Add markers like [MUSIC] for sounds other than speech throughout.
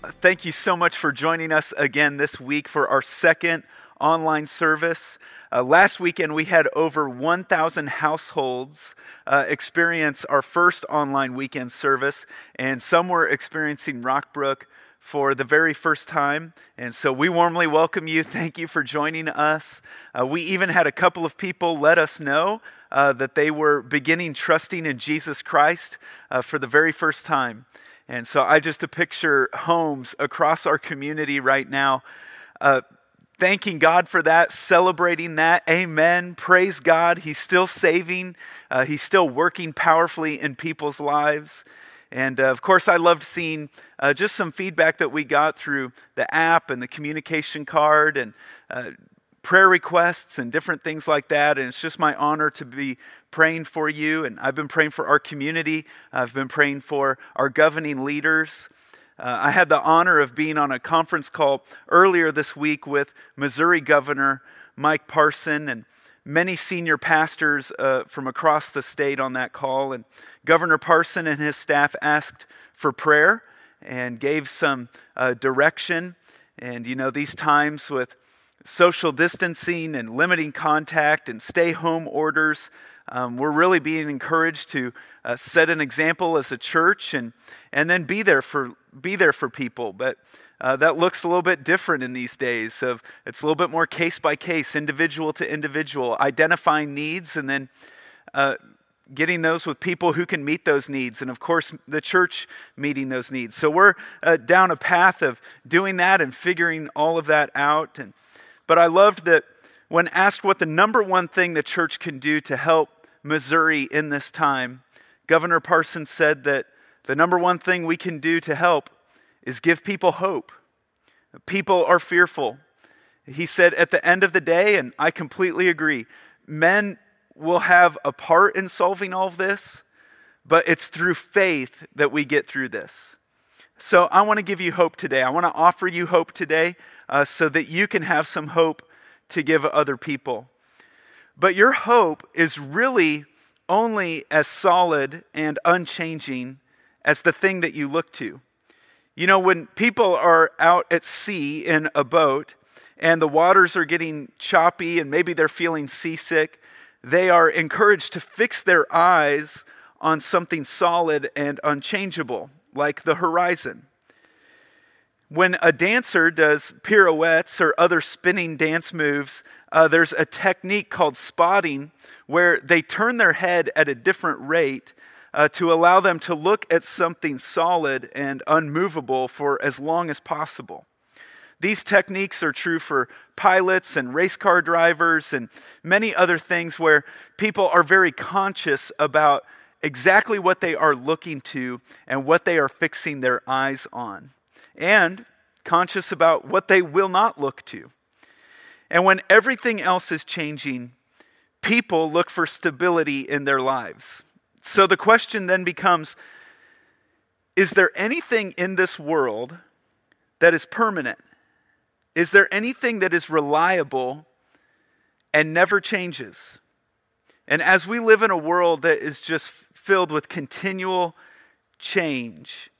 Thank you so much for joining us again this week for our second online service. Uh, last weekend, we had over 1,000 households uh, experience our first online weekend service, and some were experiencing Rockbrook for the very first time. And so we warmly welcome you. Thank you for joining us. Uh, we even had a couple of people let us know uh, that they were beginning trusting in Jesus Christ uh, for the very first time. And so I just to picture homes across our community right now, uh, thanking God for that, celebrating that. Amen. Praise God. He's still saving, uh, He's still working powerfully in people's lives. And uh, of course, I loved seeing uh, just some feedback that we got through the app and the communication card and uh, prayer requests and different things like that. And it's just my honor to be praying for you, and I've been praying for our community. I've been praying for our governing leaders. Uh, I had the honor of being on a conference call earlier this week with Missouri Governor Mike Parson and many senior pastors uh, from across the state on that call. And Governor Parson and his staff asked for prayer and gave some uh, direction. And you know, these times with social distancing and limiting contact and stay home orders, um, we're really being encouraged to uh, set an example as a church and, and then be there for, be there for people. But uh, that looks a little bit different in these days. Of it's a little bit more case by case, individual to individual, identifying needs and then uh, getting those with people who can meet those needs, and of course, the church meeting those needs. So we're uh, down a path of doing that and figuring all of that out. And but I loved that when asked what the number one thing the church can do to help Missouri in this time, Governor Parsons said that the number one thing we can do to help is give people hope. People are fearful. He said at the end of the day, and I completely agree, men will have a part in solving all of this, but it's through faith that we get through this. So I want to give you hope today. I want to offer you hope today uh, so that you can have some hope to give other people. But your hope is really only as solid and unchanging as the thing that you look to. You know, when people are out at sea in a boat and the waters are getting choppy and maybe they're feeling seasick, they are encouraged to fix their eyes on something solid and unchangeable, like the horizon. When a dancer does pirouettes or other spinning dance moves, uh, there's a technique called spotting where they turn their head at a different rate uh, to allow them to look at something solid and unmovable for as long as possible. These techniques are true for pilots and race car drivers and many other things where people are very conscious about exactly what they are looking to and what they are fixing their eyes on, and conscious about what they will not look to. And when everything else is changing, people look for stability in their lives. So the question then becomes Is there anything in this world that is permanent? Is there anything that is reliable and never changes? And as we live in a world that is just filled with continual change,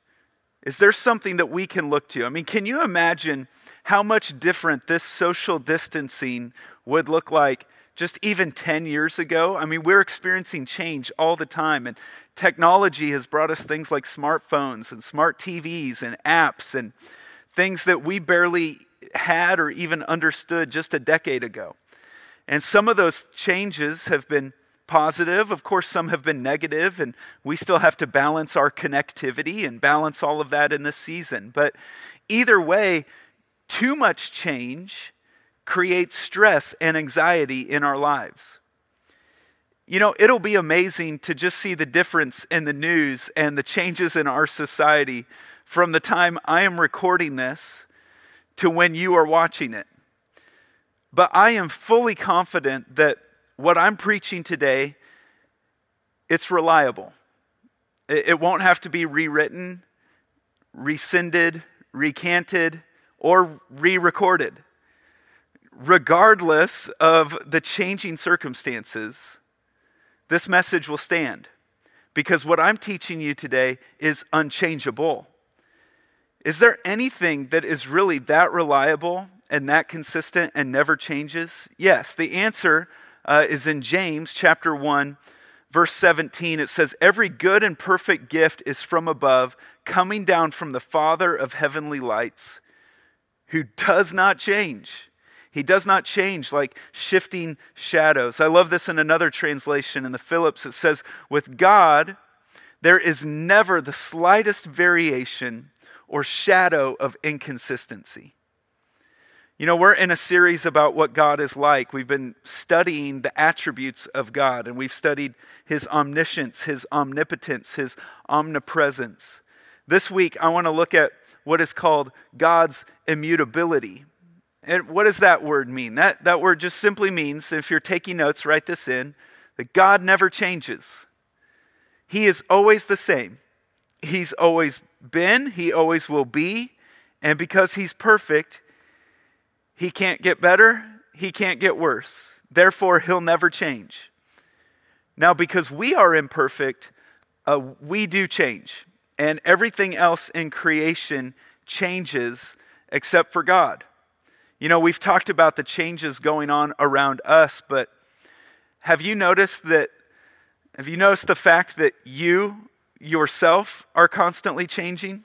is there something that we can look to? I mean, can you imagine how much different this social distancing would look like just even 10 years ago? I mean, we're experiencing change all the time, and technology has brought us things like smartphones and smart TVs and apps and things that we barely had or even understood just a decade ago. And some of those changes have been positive. Of course, some have been negative, and we still have to balance our connectivity and balance all of that in this season. But either way, too much change creates stress and anxiety in our lives. You know, it'll be amazing to just see the difference in the news and the changes in our society from the time I am recording this to when you are watching it. But I am fully confident that what I'm preaching today it's reliable. It won't have to be rewritten, rescinded, recanted, or re recorded. Regardless of the changing circumstances, this message will stand because what I'm teaching you today is unchangeable. Is there anything that is really that reliable and that consistent and never changes? Yes. The answer uh, is in James chapter 1 verse 17, it says, Every good and perfect gift is from above, coming down from the Father of heavenly lights, who does not change. He does not change like shifting shadows. I love this in another translation in the Phillips. It says, With God, there is never the slightest variation or shadow of inconsistency. You know, we're in a series about what God is like. We've been studying the attributes of God, and we've studied his omniscience, his omnipotence, his omnipresence. This week, I want to look at what is called God's immutability. And what does that word mean? That, that word just simply means, if you're taking notes, write this in, that God never changes. He is always the same. He's always been, He always will be, and because He's perfect, he can't get better, he can't get worse. Therefore, he'll never change. Now, because we are imperfect, uh, we do change. And everything else in creation changes except for God. You know, we've talked about the changes going on around us, but have you noticed that? Have you noticed the fact that you yourself are constantly changing?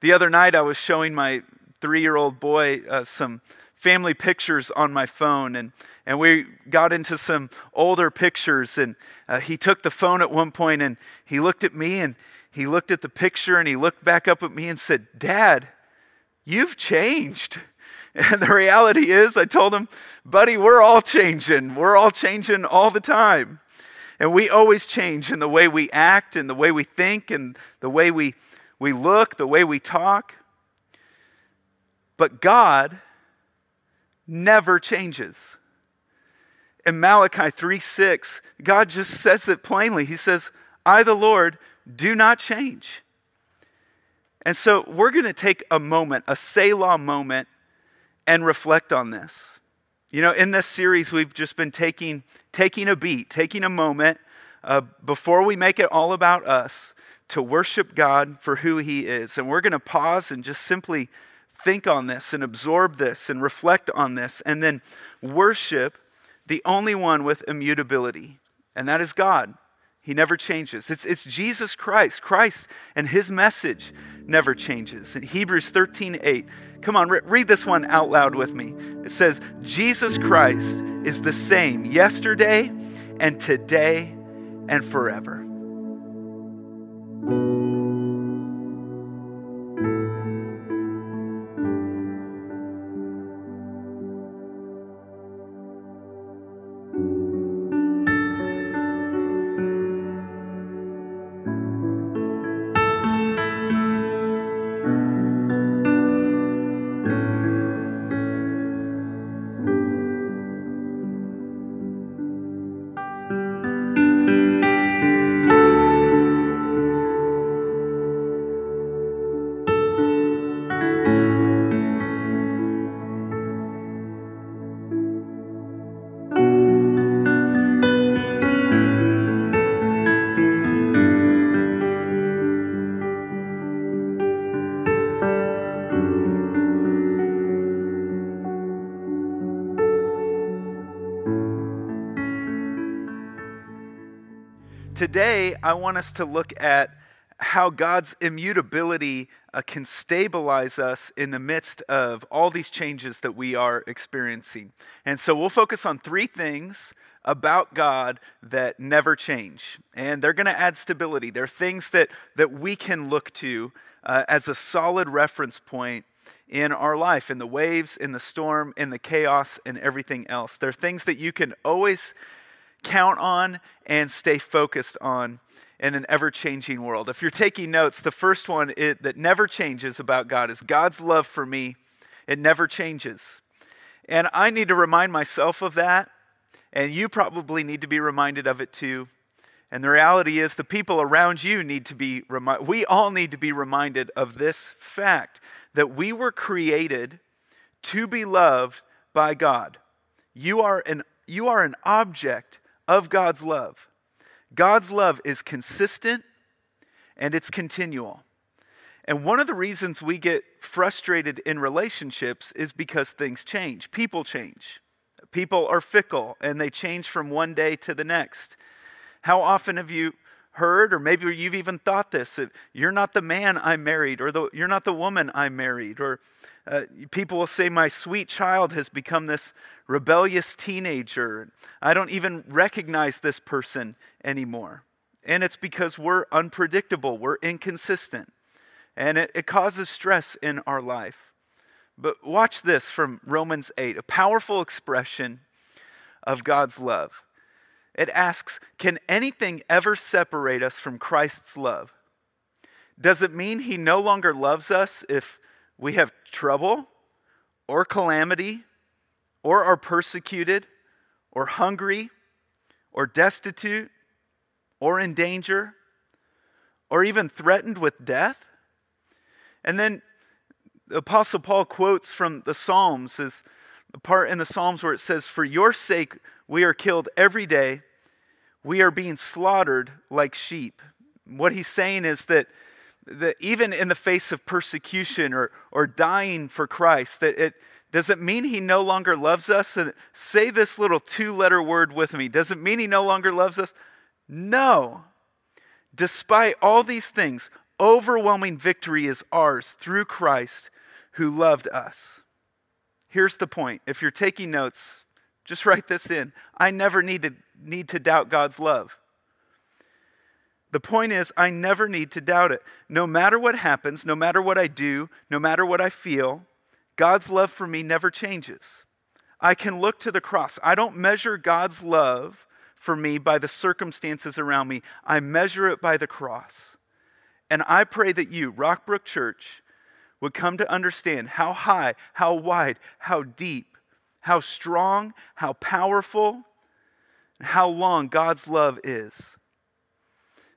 The other night, I was showing my three year old boy uh, some family pictures on my phone. And, and we got into some older pictures. And uh, he took the phone at one point and he looked at me and he looked at the picture and he looked back up at me and said dad you've changed. [LAUGHS] And the reality is i told him buddy we're all changing. We're all changing all the time. And we always change in the way we act and the way we think and the way we, we look the way we talk but God never changes. In Malachi 3 6, God just says it plainly. He says, I, the Lord, do not change. And so we're going to take a moment, a Selah moment, and reflect on this. You know, in this series, we've just been taking, taking a beat, taking a moment uh, before we make it all about us to worship God for who He is. And we're going to pause and just simply think on this and absorb this and reflect on this and then worship the only one with immutability, and that is God. He never changes. It's, it's Jesus Christ. Christ and his message never changes. In Hebrews 13 8, come on, re- read this one out loud with me. It says, Jesus Christ is the same yesterday and today and forever. Today, I want us to look at how God's immutability uh, can stabilize us in the midst of all these changes that we are experiencing. And so we'll focus on three things about God that never change. And they're going to add stability. They're things that, that we can look to uh, as a solid reference point in our life, in the waves, in the storm, in the chaos, and everything else. They're things that you can always count on and stay focused on in an ever changing world. If you're taking notes, the first one it, that never changes about God is God's love for me. It never changes. And I need to remind myself of that, and you probably need to be reminded of it too. And the reality is, the people around you need to be reminded, we all need to be reminded of this fact that we were created to be loved by God. You are an, you are an object of God's love. God's love is consistent and it's continual. And one of the reasons we get frustrated in relationships is because things change. People change. People are fickle and they change from one day to the next. How often have you heard, or maybe you've even thought this, you're not the man I married, or the, you're not the woman I married, or uh, people will say, My sweet child has become this rebellious teenager. I don't even recognize this person anymore. And it's because we're unpredictable, we're inconsistent, and it, it causes stress in our life. But watch this from Romans 8, a powerful expression of God's love. It asks, Can anything ever separate us from Christ's love? Does it mean he no longer loves us if we have trouble or calamity or are persecuted or hungry or destitute or in danger or even threatened with death? And then the Apostle Paul quotes from the Psalms, is the part in the Psalms where it says, For your sake we are killed every day, we are being slaughtered like sheep. What he's saying is that, that even in the face of persecution or, or dying for Christ, that it does it mean he no longer loves us? And say this little two letter word with me. Does it mean he no longer loves us? No. Despite all these things, overwhelming victory is ours through Christ who loved us. Here's the point. If you're taking notes, just write this in. I never need to, need to doubt God's love. The point is, I never need to doubt it. No matter what happens, no matter what I do, no matter what I feel, God's love for me never changes. I can look to the cross. I don't measure God's love for me by the circumstances around me, I measure it by the cross. And I pray that you, Rockbrook Church, would come to understand how high, how wide, how deep, how strong, how powerful, how long God's love is.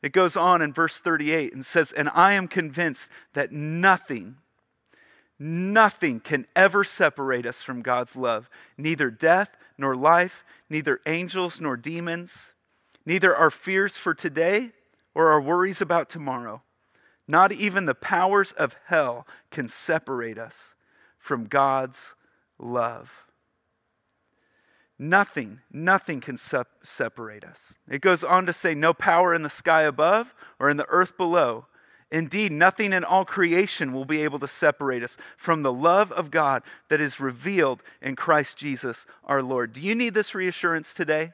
It goes on in verse 38 and says, And I am convinced that nothing, nothing can ever separate us from God's love, neither death nor life, neither angels nor demons, neither our fears for today or our worries about tomorrow. Not even the powers of hell can separate us from God's love. Nothing, nothing can sep- separate us. It goes on to say, no power in the sky above or in the earth below. Indeed, nothing in all creation will be able to separate us from the love of God that is revealed in Christ Jesus our Lord. Do you need this reassurance today?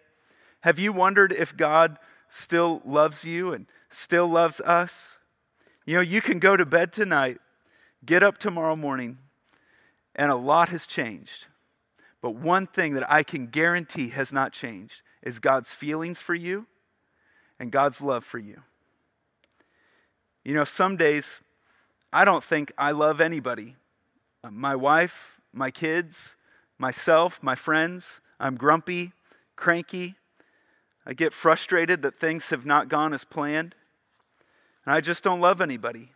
Have you wondered if God still loves you and still loves us? You know, you can go to bed tonight, get up tomorrow morning, and a lot has changed. But one thing that I can guarantee has not changed is God's feelings for you and God's love for you. You know, some days I don't think I love anybody uh, my wife, my kids, myself, my friends. I'm grumpy, cranky. I get frustrated that things have not gone as planned. And I just don't love anybody.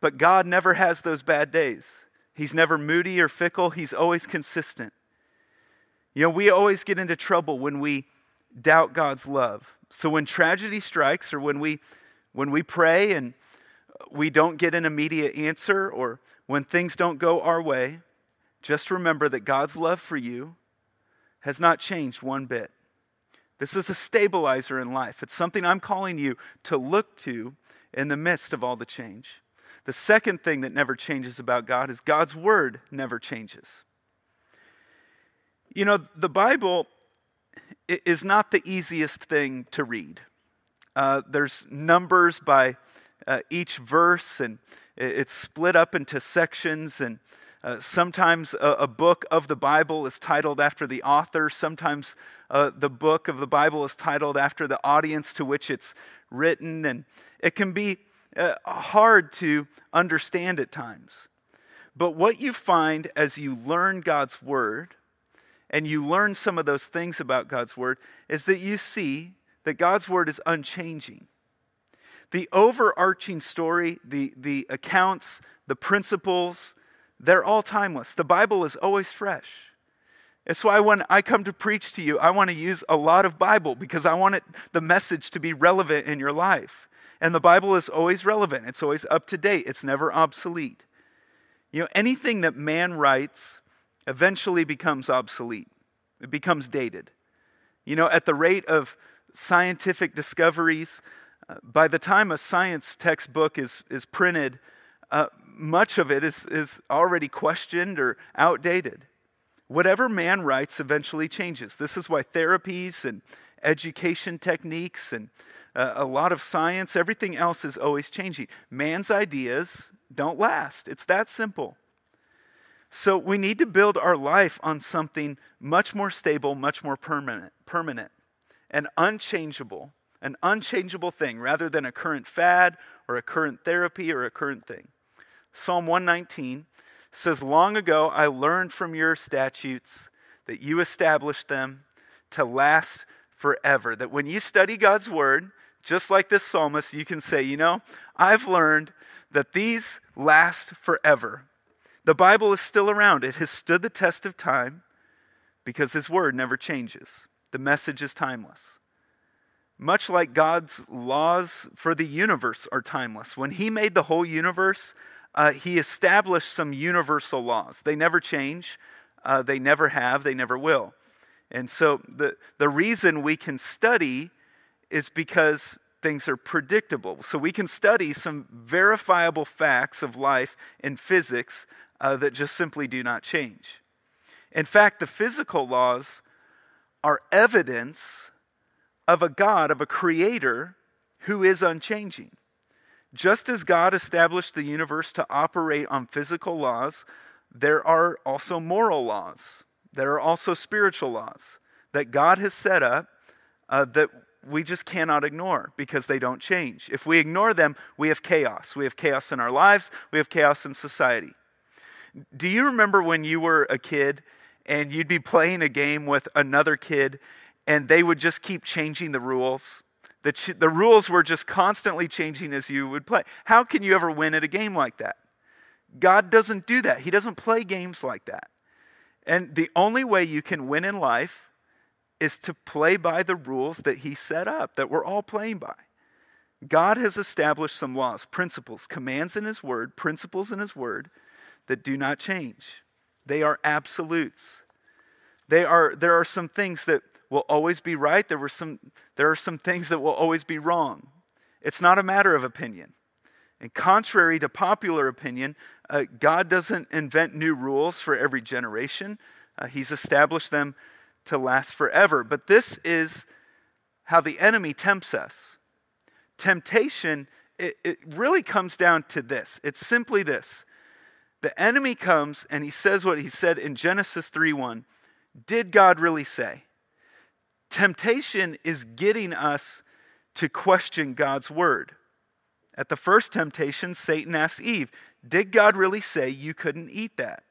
But God never has those bad days. He's never moody or fickle, He's always consistent. You know, we always get into trouble when we doubt God's love. So when tragedy strikes or when we when we pray and we don't get an immediate answer or when things don't go our way, just remember that God's love for you has not changed one bit. This is a stabilizer in life. It's something I'm calling you to look to in the midst of all the change. The second thing that never changes about God is God's word never changes. You know, the Bible is not the easiest thing to read. Uh, there's numbers by uh, each verse, and it's split up into sections. And uh, sometimes a, a, book of the Bible is titled after the author. Sometimes uh, the book of the Bible is titled after the audience to which it's written. And it can be uh, hard to understand at times. But what you find as you learn God's Word and you learn some of those things about God's Word is that you see that God's Word is unchanging. The overarching story, the, the accounts, the principles, they're all timeless. The Bible is always fresh. It's why when I come to preach to you, I want to use a lot of Bible because I want it, the message to be relevant in your life. And the Bible is always relevant, it's always up to date, it's never obsolete. You know, anything that man writes eventually becomes obsolete, it becomes dated. You know, at the rate of scientific discoveries, uh, by the time a science textbook is, is printed, uh, much of it is, is already questioned or outdated. Whatever man writes eventually changes. This is why therapies and education techniques and uh, a lot of science, everything else is always changing. Man's ideas don't last. It's that simple. So we need to build our life on something much more stable, much more permanent, permanent and unchangeable, an unchangeable thing rather than a current fad or a current therapy or a current thing. Psalm 119 says, Long ago I learned from your statutes that you established them to last forever. That when you study God's word, just like this psalmist, you can say, You know, I've learned that these last forever. The Bible is still around, it has stood the test of time because His word never changes. The message is timeless. Much like God's laws for the universe are timeless. When He made the whole universe, uh, he established some universal laws. They never change, uh, they never have, they never will. And so the, the reason we can study is because things are predictable. So we can study some verifiable facts of life in physics uh, that just simply do not change. In fact, the physical laws are evidence of a God, of a creator who is unchanging. Just as God established the universe to operate on physical laws, there are also moral laws. There are also spiritual laws that God has set up uh, that we just cannot ignore because they don't change. If we ignore them, we have chaos. We have chaos in our lives, we have chaos in society. Do you remember when you were a kid and you'd be playing a game with another kid and they would just keep changing the rules? The, ch- the rules were just constantly changing as you would play. How can you ever win at a game like that? God doesn't do that. He doesn't play games like that. And the only way you can win in life is to play by the rules that He set up, that we're all playing by. God has established some laws, principles, commands in His Word, principles in His Word that do not change. They are absolutes. They are, there are some things that will always be right. There, were some, there are some things that will always be wrong. It's not a matter of opinion. And contrary to popular opinion, uh, God doesn't invent new rules for every generation, uh, He's established them to last forever. But this is how the enemy tempts us. Temptation, it, it really comes down to this it's simply this. The enemy comes and he says what he said in Genesis 3 1. Did God really say? Temptation is getting us to question God's word. At the first temptation, Satan asked Eve, Did God really say you couldn't eat that?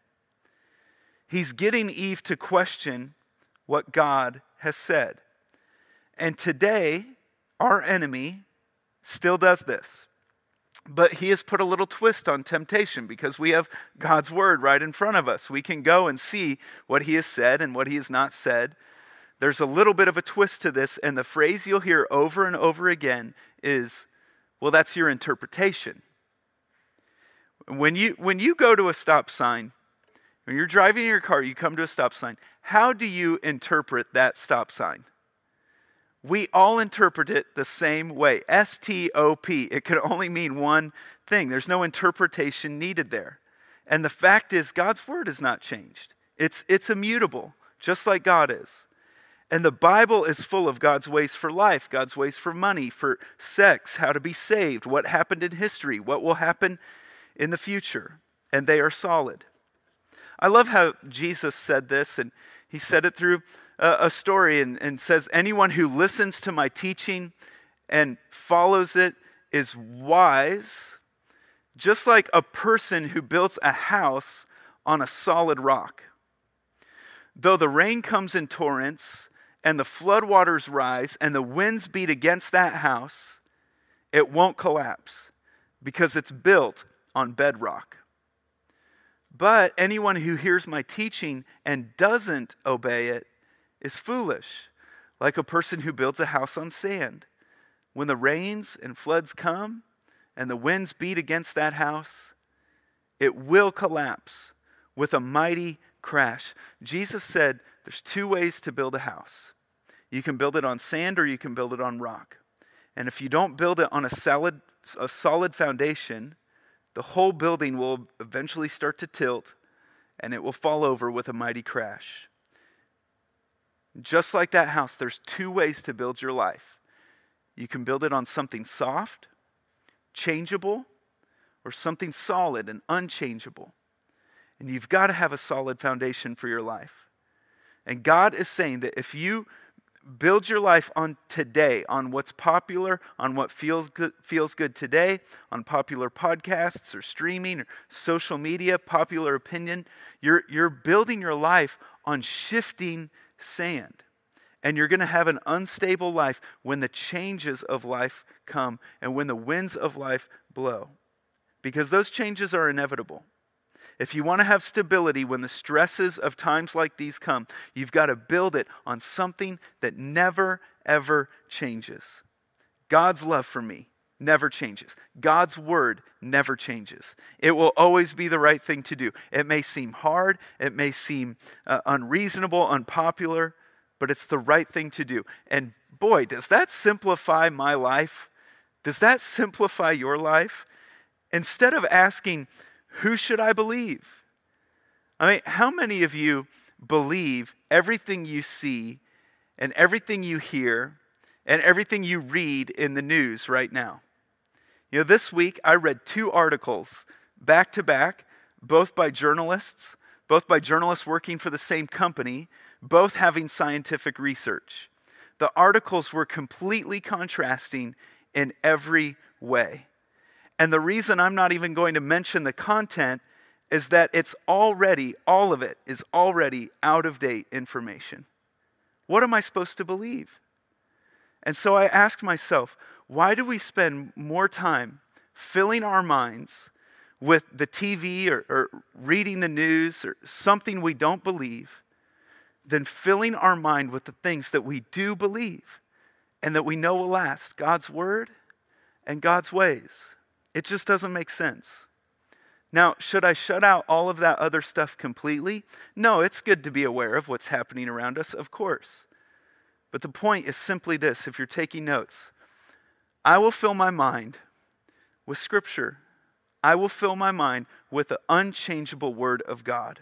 He's getting Eve to question what God has said. And today, our enemy still does this. But he has put a little twist on temptation because we have God's word right in front of us. We can go and see what he has said and what he has not said there's a little bit of a twist to this, and the phrase you'll hear over and over again is, well, that's your interpretation. When you, when you go to a stop sign, when you're driving your car, you come to a stop sign, how do you interpret that stop sign? We all interpret it the same way S T O P. It could only mean one thing, there's no interpretation needed there. And the fact is, God's word has not changed, it's, it's immutable, just like God is. And the Bible is full of God's ways for life, God's ways for money, for sex, how to be saved, what happened in history, what will happen in the future. And they are solid. I love how Jesus said this, and he said it through a, a story and, and says, Anyone who listens to my teaching and follows it is wise, just like a person who builds a house on a solid rock. Though the rain comes in torrents, and the floodwaters rise, and the winds beat against that house, it won't collapse because it's built on bedrock. But anyone who hears my teaching and doesn't obey it is foolish, like a person who builds a house on sand. When the rains and floods come and the winds beat against that house, it will collapse with a mighty crash. Jesus said there's two ways to build a house you can build it on sand or you can build it on rock. And if you don't build it on a solid, a solid foundation, the whole building will eventually start to tilt and it will fall over with a mighty crash. Just like that house, there's two ways to build your life. You can build it on something soft, changeable, or something solid and unchangeable. And you've got to have a solid foundation for your life. And God is saying that if you build your life on today, on what's popular, on what feels good, feels good today, on popular podcasts or streaming or social media, popular opinion, you're, you're building your life on shifting sand. And you're going to have an unstable life when the changes of life come and when the winds of life blow. Because those changes are inevitable. If you want to have stability when the stresses of times like these come, you've got to build it on something that never, ever changes. God's love for me never changes. God's word never changes. It will always be the right thing to do. It may seem hard, it may seem uh, unreasonable, unpopular, but it's the right thing to do. And boy, does that simplify my life? Does that simplify your life? Instead of asking, who should I believe? I mean, how many of you believe everything you see and everything you hear and everything you read in the news right now? You know, this week I read two articles back to back, both by journalists, both by journalists working for the same company, both having scientific research. The articles were completely contrasting in every way. And the reason I'm not even going to mention the content is that it's already, all of it is already out of date information. What am I supposed to believe? And so I asked myself, why do we spend more time filling our minds with the TV or, or, reading the news or something we don't believe than filling our mind with the things that we do believe and that we know will last God's Word and God's ways? It just doesn't make sense. Now, should I shut out all of that other stuff completely? No, it's good to be aware of what's happening around us, of course. But the point is simply this if you're taking notes, I will fill my mind with Scripture. I will fill my mind with the unchangeable Word of God.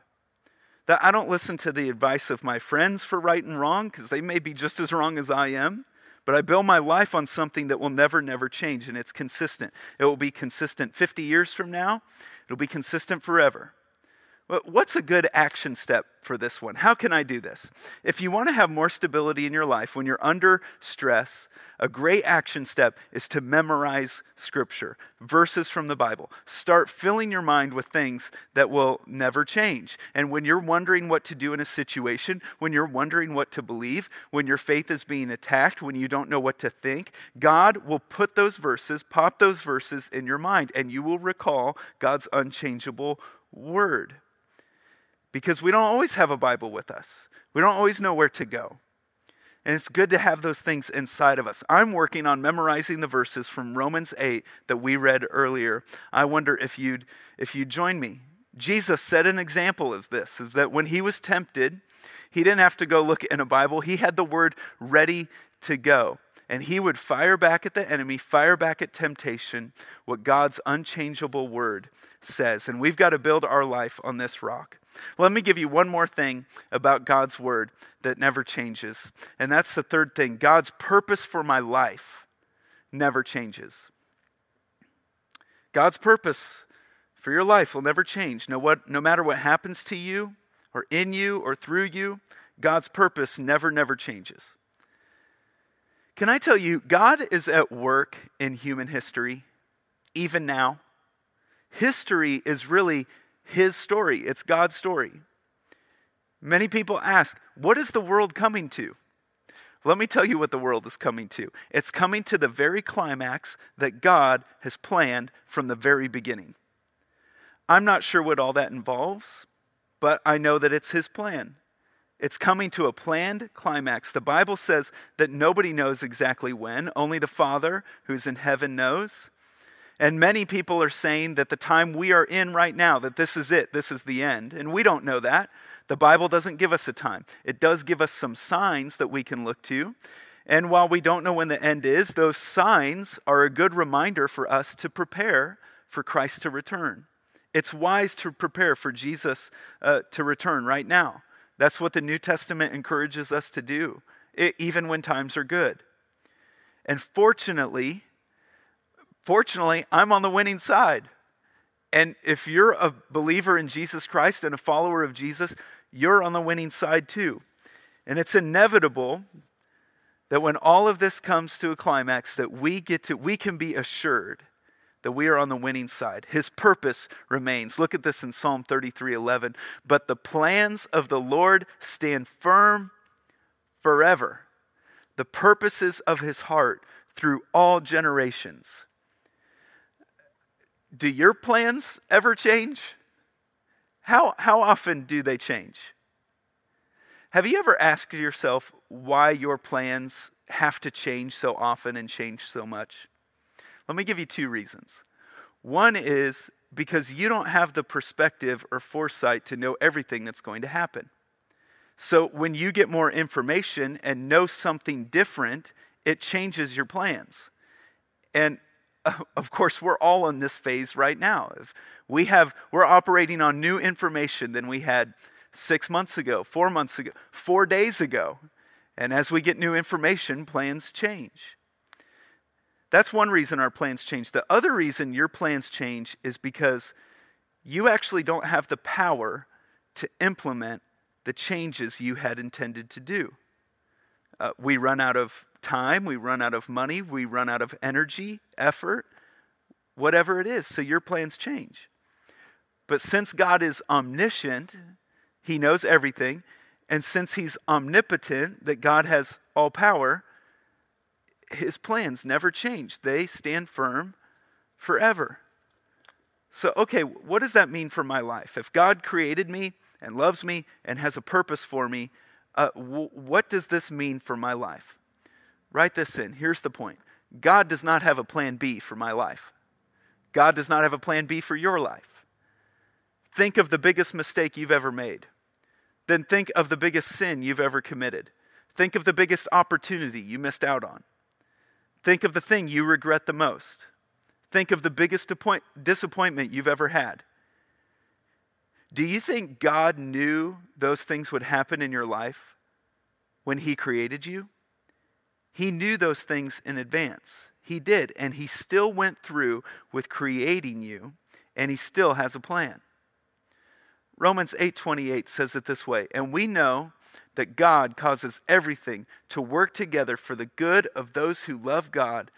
That I don't listen to the advice of my friends for right and wrong, because they may be just as wrong as I am. But I build my life on something that will never, never change, and it's consistent. It will be consistent 50 years from now, it'll be consistent forever. What's a good action step for this one? How can I do this? If you want to have more stability in your life when you're under stress, a great action step is to memorize scripture, verses from the Bible. Start filling your mind with things that will never change. And when you're wondering what to do in a situation, when you're wondering what to believe, when your faith is being attacked, when you don't know what to think, God will put those verses, pop those verses in your mind, and you will recall God's unchangeable word because we don't always have a Bible with us. We don't always know where to go. And it's good to have those things inside of us. I'm working on memorizing the verses from Romans 8 that we read earlier. I wonder if you'd if you'd join me. Jesus set an example of this, is that when he was tempted, he didn't have to go look in a Bible. He had the word ready to go. And he would fire back at the enemy, fire back at temptation, what God's unchangeable word says. And we've got to build our life on this rock. Let me give you one more thing about God's word that never changes. And that's the third thing God's purpose for my life never changes. God's purpose for your life will never change. No, what, no matter what happens to you, or in you, or through you, God's purpose never, never changes. Can I tell you, God is at work in human history, even now. History is really his story, it's God's story. Many people ask, What is the world coming to? Let me tell you what the world is coming to. It's coming to the very climax that God has planned from the very beginning. I'm not sure what all that involves, but I know that it's His plan. It's coming to a planned climax. The Bible says that nobody knows exactly when, only the Father who's in heaven knows. And many people are saying that the time we are in right now, that this is it, this is the end. And we don't know that. The Bible doesn't give us a time, it does give us some signs that we can look to. And while we don't know when the end is, those signs are a good reminder for us to prepare for Christ to return. It's wise to prepare for Jesus uh, to return right now. That's what the New Testament encourages us to do, even when times are good. And fortunately, fortunately, I'm on the winning side. And if you're a believer in Jesus Christ and a follower of Jesus, you're on the winning side too. And it's inevitable that when all of this comes to a climax that we get to we can be assured that we are on the winning side. His purpose remains. Look at this in Psalm 33:11. But the plans of the Lord stand firm forever. The purposes of his heart through all generations. Do your plans ever change? How, how often do they change? Have you ever asked yourself why your plans have to change so often and change so much? Let me give you two reasons. One is because you don't have the perspective or foresight to know everything that's going to happen. So when you get more information and know something different, it changes your plans. And [LAUGHS] of course, we're all in this phase right now. If we have, we're operating on new information than we had six months ago, four months ago, four days ago. And as we get new information, plans change. That's one reason our plans change. The other reason your plans change is because you actually don't have the power to implement the changes you had intended to do. Uh, we run out of time, we run out of money, we run out of energy, effort, whatever it is. So your plans change. But since God is omniscient, He knows everything, and since He's omnipotent, that God has all power, his plans never change, they stand firm forever. So, okay, what does that mean for my life? If God created me and loves me and has a purpose for me, uh, w- what does this mean for my life? Write this in. Here's the point God does not have a plan B for my life, God does not have a plan B for your life. Think of the biggest mistake you've ever made. Then think of the biggest sin you've ever committed. Think of the biggest opportunity you missed out on. Think of the thing you regret the most. Think of the biggest disappointment you've ever had. Do you think God knew those things would happen in your life when He created you? He knew those things in advance. He did, and He still went through with creating you, and He still has a plan. Romans 8:28 says it this way, and we know that God causes everything to work together for the good of those who love God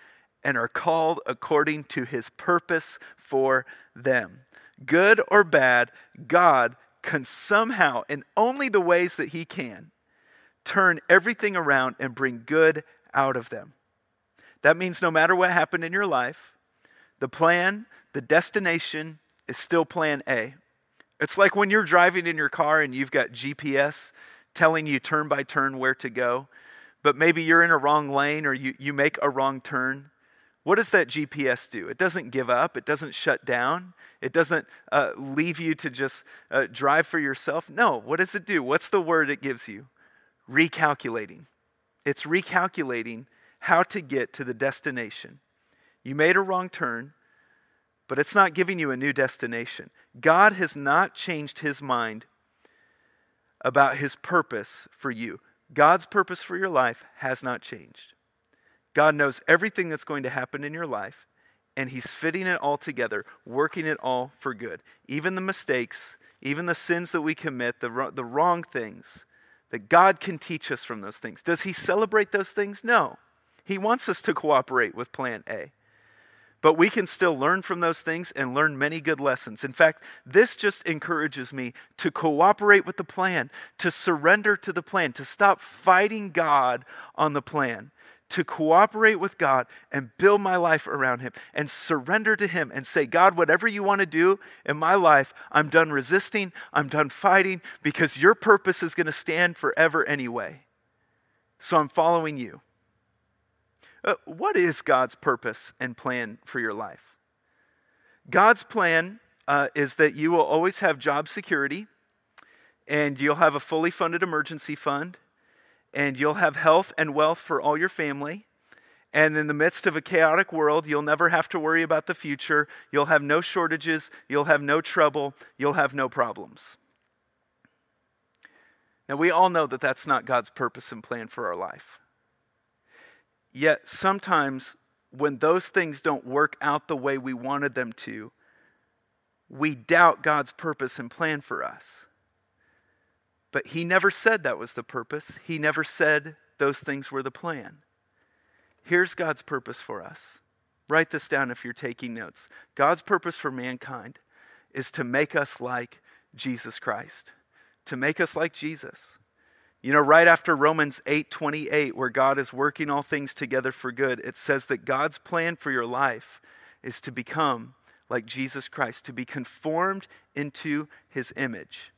and are called according to his purpose for them. Good or bad, God can somehow, in only the ways that he can, turn everything around and bring good out of them. That means no matter what happened in your life, the plan, the destination is still plan A. It's like when you're driving in your car and you've got GPS telling you turn by turn where to go, but maybe you're in a wrong lane or you, you make a wrong turn. What does that GPS do? It doesn't give up, it doesn't shut down, it doesn't uh, leave you to just uh, drive for yourself. No, what does it do? What's the word it gives you? Recalculating. It's recalculating how to get to the destination. You made a wrong turn, but it's not giving you a new destination. God has not changed his mind about his purpose for you. God's purpose for your life has not changed. God knows everything that's going to happen in your life, and he's fitting it all together, working it all for good. Even the mistakes, even the sins that we commit, the, the wrong things, that God can teach us from those things. Does he celebrate those things? No. He wants us to cooperate with plan A. But we can still learn from those things and learn many good lessons. In fact, this just encourages me to cooperate with the plan, to surrender to the plan, to stop fighting God on the plan, to cooperate with God and build my life around Him and surrender to Him and say, God, whatever you want to do in my life, I'm done resisting, I'm done fighting because your purpose is going to stand forever anyway. So I'm following you. Uh, what is God's purpose and plan for your life? God's plan uh, is that you will always have job security and you'll have a fully funded emergency fund and you'll have health and wealth for all your family. And in the midst of a chaotic world, you'll never have to worry about the future. You'll have no shortages. You'll have no trouble. You'll have no problems. Now, we all know that that's not God's purpose and plan for our life. Yet sometimes when those things don't work out the way we wanted them to, we doubt God's purpose and plan for us. But He never said that was the purpose, He never said those things were the plan. Here's God's purpose for us. Write this down if you're taking notes. God's purpose for mankind is to make us like Jesus Christ, to make us like Jesus. You know, right after Romans 8 28, where God is working all things together for good, it says that God's plan for your life is to become like Jesus Christ, to be conformed into his image.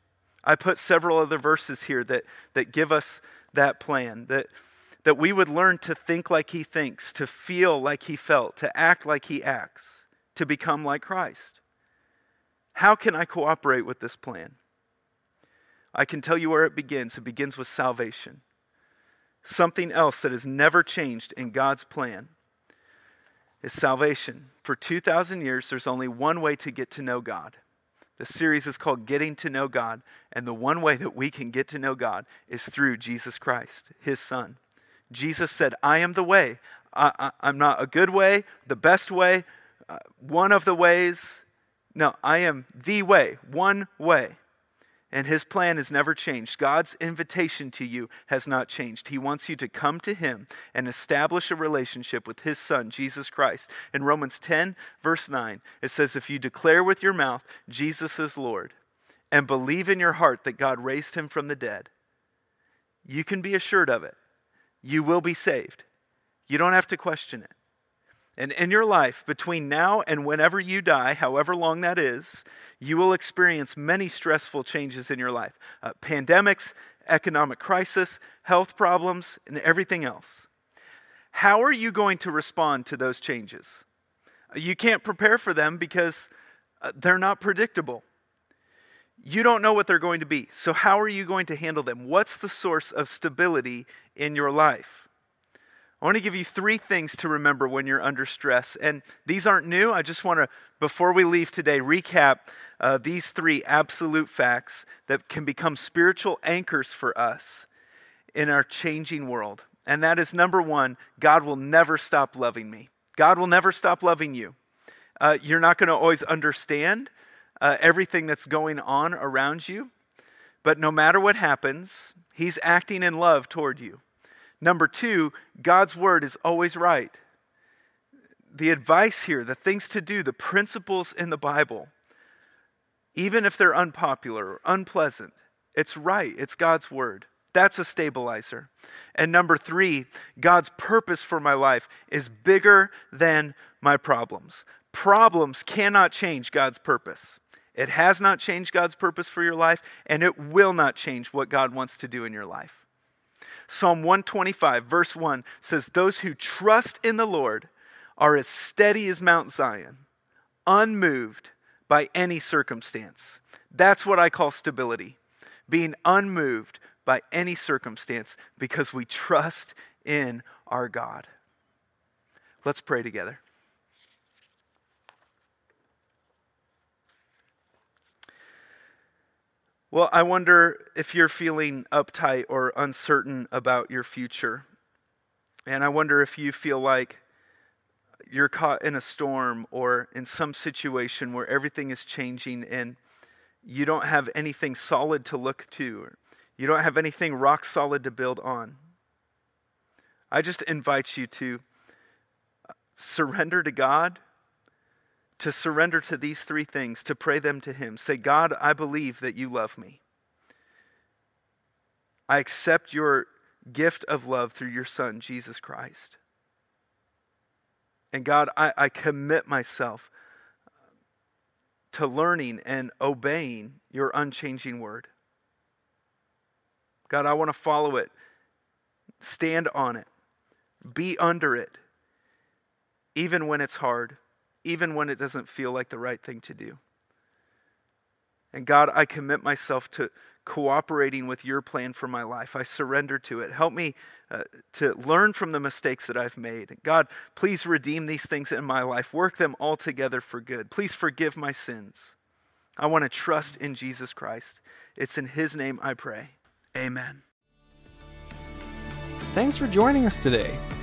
I put several other verses here that, that give us that plan, that, that we would learn to think like he thinks, to feel like he felt, to act like he acts, to become like Christ. How can I cooperate with this plan? I can tell you where it begins. It begins with salvation. Something else that has never changed in God's plan is salvation. For 2,000 years, there's only one way to get to know God. The series is called Getting to Know God, and the one way that we can get to know God is through Jesus Christ, His Son. Jesus said, I am the way. I, am not a good way, the best way, uh, one of the ways. No, I am the way, one way. And his plan has never changed. God's invitation to you has not changed. He wants you to come to him and establish a relationship with his son, Jesus Christ. In Romans 10, verse 9, it says, If you declare with your mouth Jesus is Lord and believe in your heart that God raised him from the dead, you can be assured of it. You will be saved. You don't have to question it. And in your life, between now and whenever you die, however long that is, you will experience many stressful changes in your life uh, pandemics, economic crisis, health problems, and everything else. How are you going to respond to those changes? Uh, you can't prepare for them because uh, they're not predictable. You don't know what they're going to be. So, how are you going to handle them? What's the source of stability in your life? I want to give you three things to remember when you're under stress. And these aren't new. I just want to, before we leave today, recap uh, these three absolute facts that can become spiritual anchors for us in our changing world. And that is number one, God will never stop loving me. God will never stop loving you. Uh, you're not going to always understand uh, everything that's going on around you, but no matter what happens, He's acting in love toward you. Number two, God's word is always right. The advice here, the things to do, the principles in the Bible, even if they're unpopular or unpleasant, it's right. It's God's word. That's a stabilizer. And number three, God's purpose for my life is bigger than my problems. Problems cannot change God's purpose. It has not changed God's purpose for your life, and it will not change what God wants to do in your life. Psalm 125, verse 1 says, Those who trust in the Lord are as steady as Mount Zion, unmoved by any circumstance. That's what I call stability, being unmoved by any circumstance because we trust in our God. Let's pray together. Well, I wonder if you're feeling uptight or uncertain about your future. And I wonder if you feel like you're caught in a storm or in some situation where everything is changing and you don't have anything solid to look to, or you don't have anything rock solid to build on. I just invite you to surrender to God, to surrender to these three things, to pray them to Him. Say, God, I believe that you love me. I accept your gift of love through your Son, Jesus Christ. And God, I, I commit myself uh, to learning and obeying your unchanging word. God, I want to follow it, stand on it, be under it, even when it's hard, even when it doesn't feel like the right thing to do. And God, I commit myself to cooperating with your plan for my life. I surrender to it. Help me uh, to learn from the mistakes that I've made. God, please redeem these things in my life. Work them all together for good. Please forgive my sins. I want to trust in Jesus Christ. It's in his name I pray. Amen. Thanks for joining us today.